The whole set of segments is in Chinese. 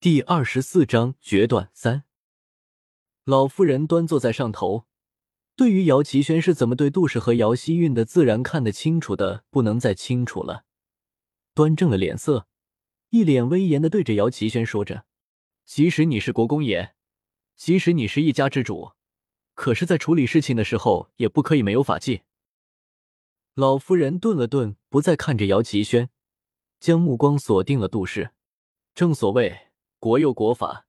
第二十四章决断三。老夫人端坐在上头，对于姚奇轩是怎么对杜氏和姚希韵的，自然看得清楚的不能再清楚了。端正了脸色，一脸威严的对着姚奇轩说着：“即使你是国公爷，即使你是一家之主，可是，在处理事情的时候，也不可以没有法纪。”老夫人顿了顿，不再看着姚奇轩，将目光锁定了杜氏。正所谓。国有国法，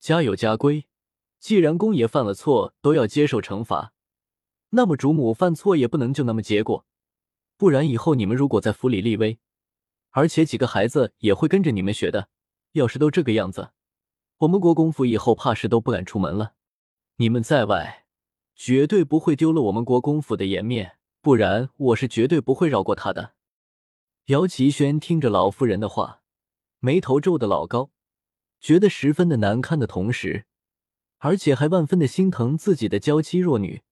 家有家规。既然公爷犯了错，都要接受惩罚，那么主母犯错也不能就那么结果。不然以后你们如果在府里立威，而且几个孩子也会跟着你们学的。要是都这个样子，我们国公府以后怕是都不敢出门了。你们在外，绝对不会丢了我们国公府的颜面。不然我是绝对不会饶过他的。姚奇轩听着老妇人的话，眉头皱得老高。觉得十分的难堪的同时，而且还万分的心疼自己的娇妻弱女。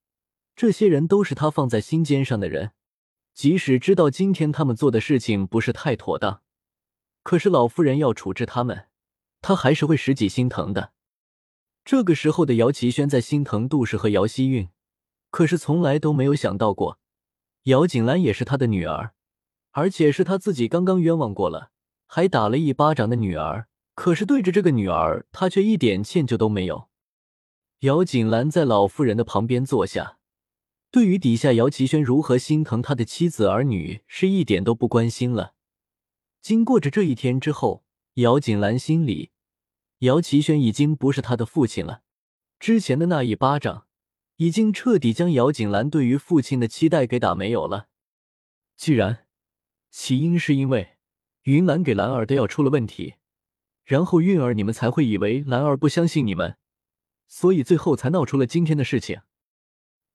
这些人都是他放在心尖上的人，即使知道今天他们做的事情不是太妥当，可是老夫人要处置他们，他还是会十几心疼的。这个时候的姚奇轩在心疼杜氏和姚希韵，可是从来都没有想到过，姚锦兰也是他的女儿，而且是他自己刚刚冤枉过了，还打了一巴掌的女儿。可是对着这个女儿，他却一点歉疚都没有。姚锦兰在老妇人的旁边坐下，对于底下姚奇轩如何心疼他的妻子儿女，是一点都不关心了。经过着这一天之后，姚锦兰心里，姚奇轩已经不是他的父亲了。之前的那一巴掌，已经彻底将姚锦兰对于父亲的期待给打没有了。既然起因是因为云兰给兰儿的药出了问题。然后韵儿，你们才会以为兰儿不相信你们，所以最后才闹出了今天的事情。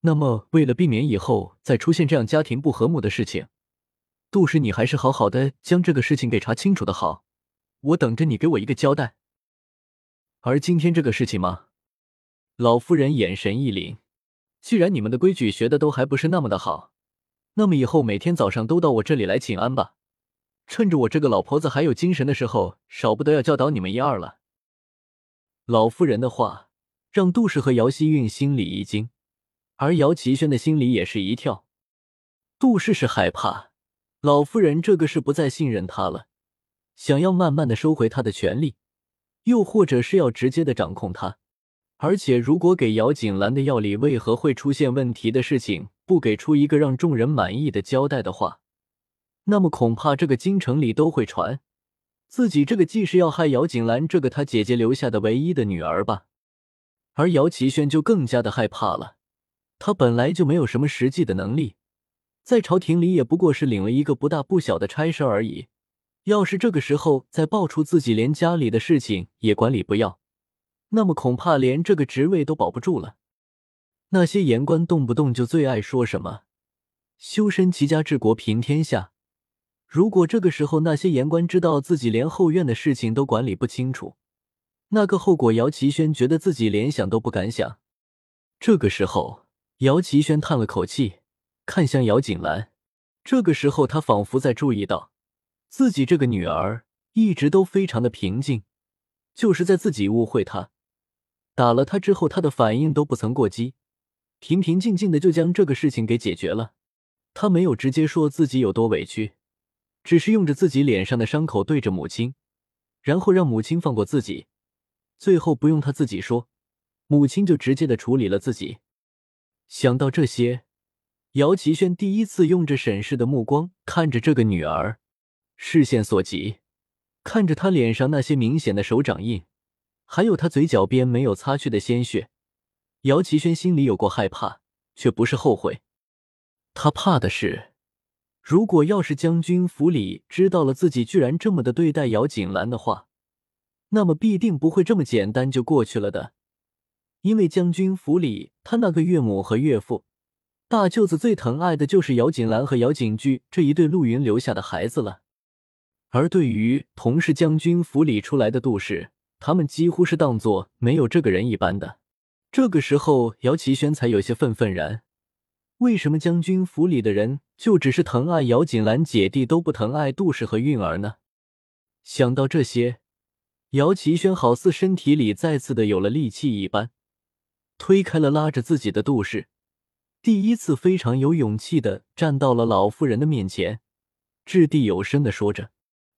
那么，为了避免以后再出现这样家庭不和睦的事情，杜氏，你还是好好的将这个事情给查清楚的好。我等着你给我一个交代。而今天这个事情吗？老夫人眼神一凛，既然你们的规矩学的都还不是那么的好，那么以后每天早上都到我这里来请安吧。趁着我这个老婆子还有精神的时候，少不得要教导你们一二了。老夫人的话让杜氏和姚希韵心里一惊，而姚奇轩的心里也是一跳。杜氏是害怕老夫人这个是不再信任他了，想要慢慢的收回他的权利，又或者是要直接的掌控他。而且如果给姚锦兰的药里为何会出现问题的事情不给出一个让众人满意的交代的话。那么恐怕这个京城里都会传，自己这个既是要害姚锦兰这个他姐姐留下的唯一的女儿吧。而姚奇轩就更加的害怕了，他本来就没有什么实际的能力，在朝廷里也不过是领了一个不大不小的差事而已。要是这个时候再爆出自己连家里的事情也管理不要，那么恐怕连这个职位都保不住了。那些言官动不动就最爱说什么“修身齐家治国平天下”。如果这个时候那些言官知道自己连后院的事情都管理不清楚，那个后果，姚奇轩觉得自己连想都不敢想。这个时候，姚奇轩叹了口气，看向姚锦兰。这个时候，他仿佛在注意到自己这个女儿一直都非常的平静，就是在自己误会他、打了他之后，她的反应都不曾过激，平平静静的就将这个事情给解决了。他没有直接说自己有多委屈。只是用着自己脸上的伤口对着母亲，然后让母亲放过自己，最后不用他自己说，母亲就直接的处理了自己。想到这些，姚奇轩第一次用着审视的目光看着这个女儿，视线所及，看着她脸上那些明显的手掌印，还有她嘴角边没有擦去的鲜血，姚奇轩心里有过害怕，却不是后悔，他怕的是。如果要是将军府里知道了自己居然这么的对待姚锦兰的话，那么必定不会这么简单就过去了的。因为将军府里他那个岳母和岳父、大舅子最疼爱的就是姚锦兰和姚锦驹这一对陆云留下的孩子了。而对于同是将军府里出来的杜氏，他们几乎是当做没有这个人一般的。这个时候，姚奇轩才有些愤愤然。为什么将军府里的人就只是疼爱姚锦兰姐弟，都不疼爱杜氏和韵儿呢？想到这些，姚奇轩好似身体里再次的有了力气一般，推开了拉着自己的杜氏，第一次非常有勇气的站到了老妇人的面前，掷地有声的说着：“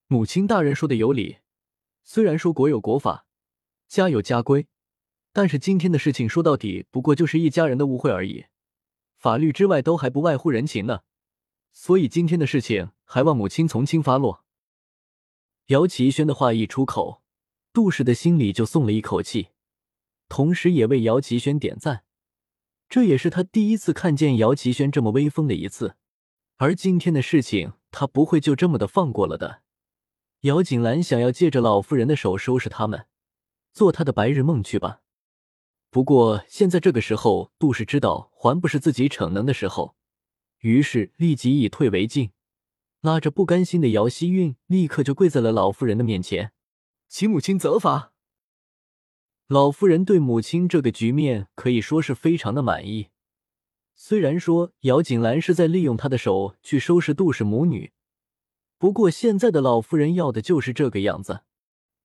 母亲大人说的有理，虽然说国有国法，家有家规，但是今天的事情说到底不过就是一家人的误会而已，法律之外都还不外乎人情呢。”所以今天的事情还望母亲从轻发落。姚奇轩的话一出口，杜氏的心里就松了一口气，同时也为姚奇轩点赞。这也是他第一次看见姚奇轩这么威风的一次。而今天的事情，他不会就这么的放过了的。姚锦兰想要借着老妇人的手收拾他们，做他的白日梦去吧。不过现在这个时候，杜氏知道还不是自己逞能的时候。于是立即以退为进，拉着不甘心的姚希韵，立刻就跪在了老夫人的面前，请母亲责罚。老夫人对母亲这个局面可以说是非常的满意。虽然说姚锦兰是在利用她的手去收拾杜氏母女，不过现在的老夫人要的就是这个样子。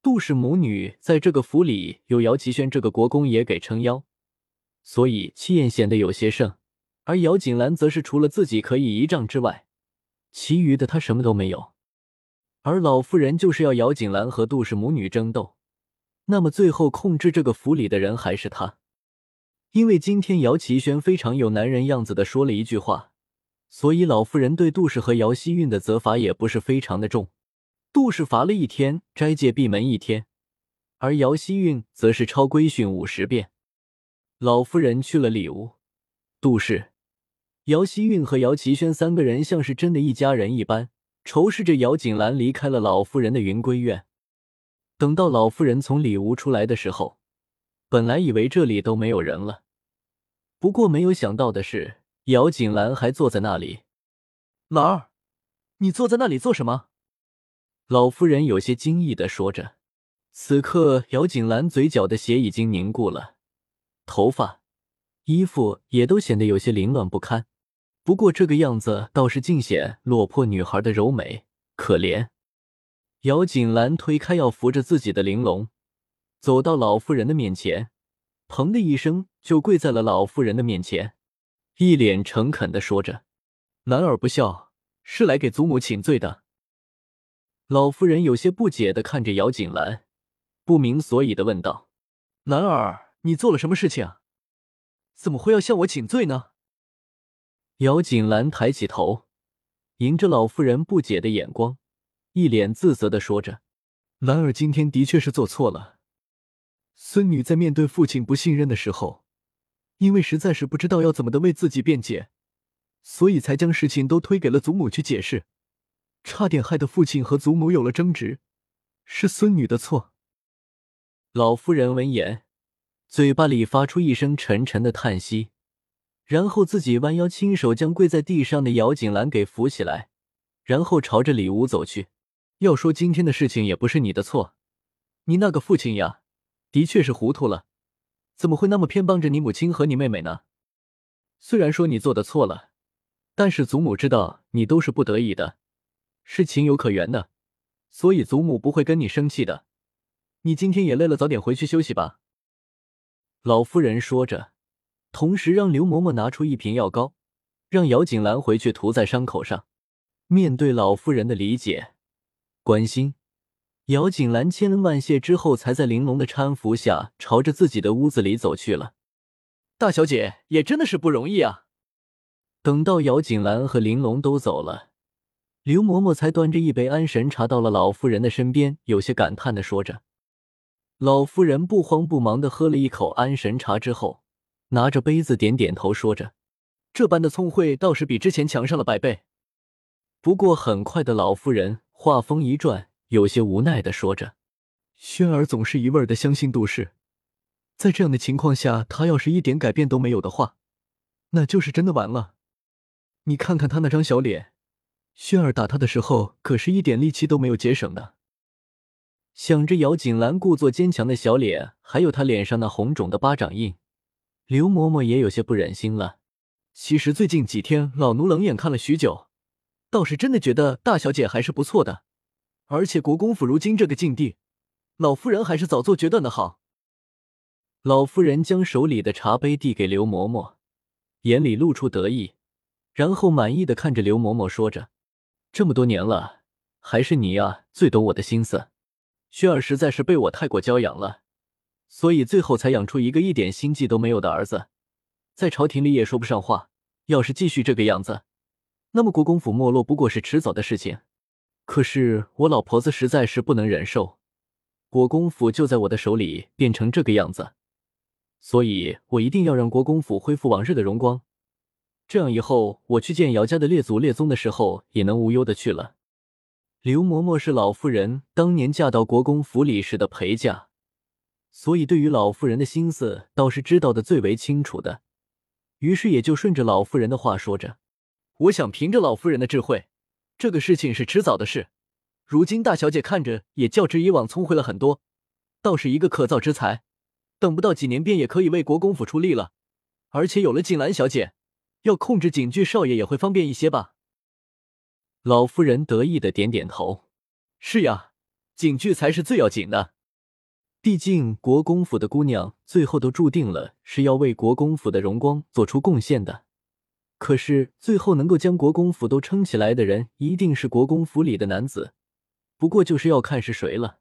杜氏母女在这个府里有姚奇轩这个国公爷给撑腰，所以气焰显得有些盛。而姚锦兰则是除了自己可以倚仗之外，其余的她什么都没有。而老妇人就是要姚锦兰和杜氏母女争斗，那么最后控制这个府里的人还是她。因为今天姚奇轩非常有男人样子的说了一句话，所以老妇人对杜氏和姚希韵的责罚也不是非常的重。杜氏罚了一天斋戒闭门一天，而姚希韵则是抄规训五十遍。老夫人去了里屋，杜氏。姚希韵和姚奇轩三个人像是真的一家人一般，仇视着姚锦兰离开了老夫人的云归院。等到老夫人从里屋出来的时候，本来以为这里都没有人了，不过没有想到的是，姚锦兰还坐在那里。老二，你坐在那里做什么？老夫人有些惊异的说着。此刻，姚锦兰嘴角的血已经凝固了，头发、衣服也都显得有些凌乱不堪。不过这个样子倒是尽显落魄女孩的柔美可怜。姚锦兰推开要扶着自己的玲珑，走到老妇人的面前，砰的一声就跪在了老妇人的面前，一脸诚恳的说着：“男儿不孝，是来给祖母请罪的。”老妇人有些不解的看着姚锦兰，不明所以的问道：“兰儿，你做了什么事情？怎么会要向我请罪呢？”姚锦兰抬起头，迎着老妇人不解的眼光，一脸自责的说着：“兰儿今天的确是做错了。孙女在面对父亲不信任的时候，因为实在是不知道要怎么的为自己辩解，所以才将事情都推给了祖母去解释，差点害得父亲和祖母有了争执，是孙女的错。”老夫人闻言，嘴巴里发出一声沉沉的叹息。然后自己弯腰，亲手将跪在地上的姚锦兰给扶起来，然后朝着里屋走去。要说今天的事情也不是你的错，你那个父亲呀，的确是糊涂了，怎么会那么偏帮着你母亲和你妹妹呢？虽然说你做的错了，但是祖母知道你都是不得已的，是情有可原的，所以祖母不会跟你生气的。你今天也累了，早点回去休息吧。”老夫人说着。同时，让刘嬷嬷拿出一瓶药膏，让姚锦兰回去涂在伤口上。面对老夫人的理解、关心，姚锦兰千恩万谢之后，才在玲珑的搀扶下，朝着自己的屋子里走去了。大小姐也真的是不容易啊！等到姚锦兰和玲珑都走了，刘嬷嬷才端着一杯安神茶到了老妇人的身边，有些感叹的说着。老妇人不慌不忙的喝了一口安神茶之后。拿着杯子点点头，说着：“这般的聪慧倒是比之前强上了百倍。”不过很快的老妇人话锋一转，有些无奈的说着：“轩儿总是一味的相信杜氏，在这样的情况下，他要是一点改变都没有的话，那就是真的完了。你看看他那张小脸，轩儿打他的时候可是一点力气都没有节省的。”想着姚锦兰故作坚强的小脸，还有她脸上那红肿的巴掌印。刘嬷嬷也有些不忍心了。其实最近几天，老奴冷眼看了许久，倒是真的觉得大小姐还是不错的。而且国公府如今这个境地，老夫人还是早做决断的好。老夫人将手里的茶杯递给刘嬷嬷，眼里露出得意，然后满意的看着刘嬷嬷，说着：“这么多年了，还是你呀最懂我的心思。轩儿实在是被我太过娇养了，所以最后才养出一个一点心计都没有的儿子，在朝廷里也说不上话。要是继续这个样子，那么国公府没落不过是迟早的事情。可是我老婆子实在是不能忍受，国公府就在我的手里变成这个样子。”所以我一定要让国公府恢复往日的荣光，这样以后我去见姚家的列祖列宗的时候，也能无忧的去了。刘嬷嬷是老妇人当年嫁到国公府里时的陪嫁，所以对于老妇人的心思倒是知道的最为清楚的。于是也就顺着老妇人的话说着：“我想凭着老夫人的智慧，这个事情是迟早的事。如今大小姐看着也较之以往聪慧了很多，倒是一个可造之才。”等不到几年，便也可以为国公府出力了。而且有了锦兰小姐，要控制景剧少爷也会方便一些吧？老夫人得意的点点头：“是呀，景剧才是最要紧的。毕竟国公府的姑娘最后都注定了是要为国公府的荣光做出贡献的。可是最后能够将国公府都撑起来的人，一定是国公府里的男子。不过就是要看是谁了。”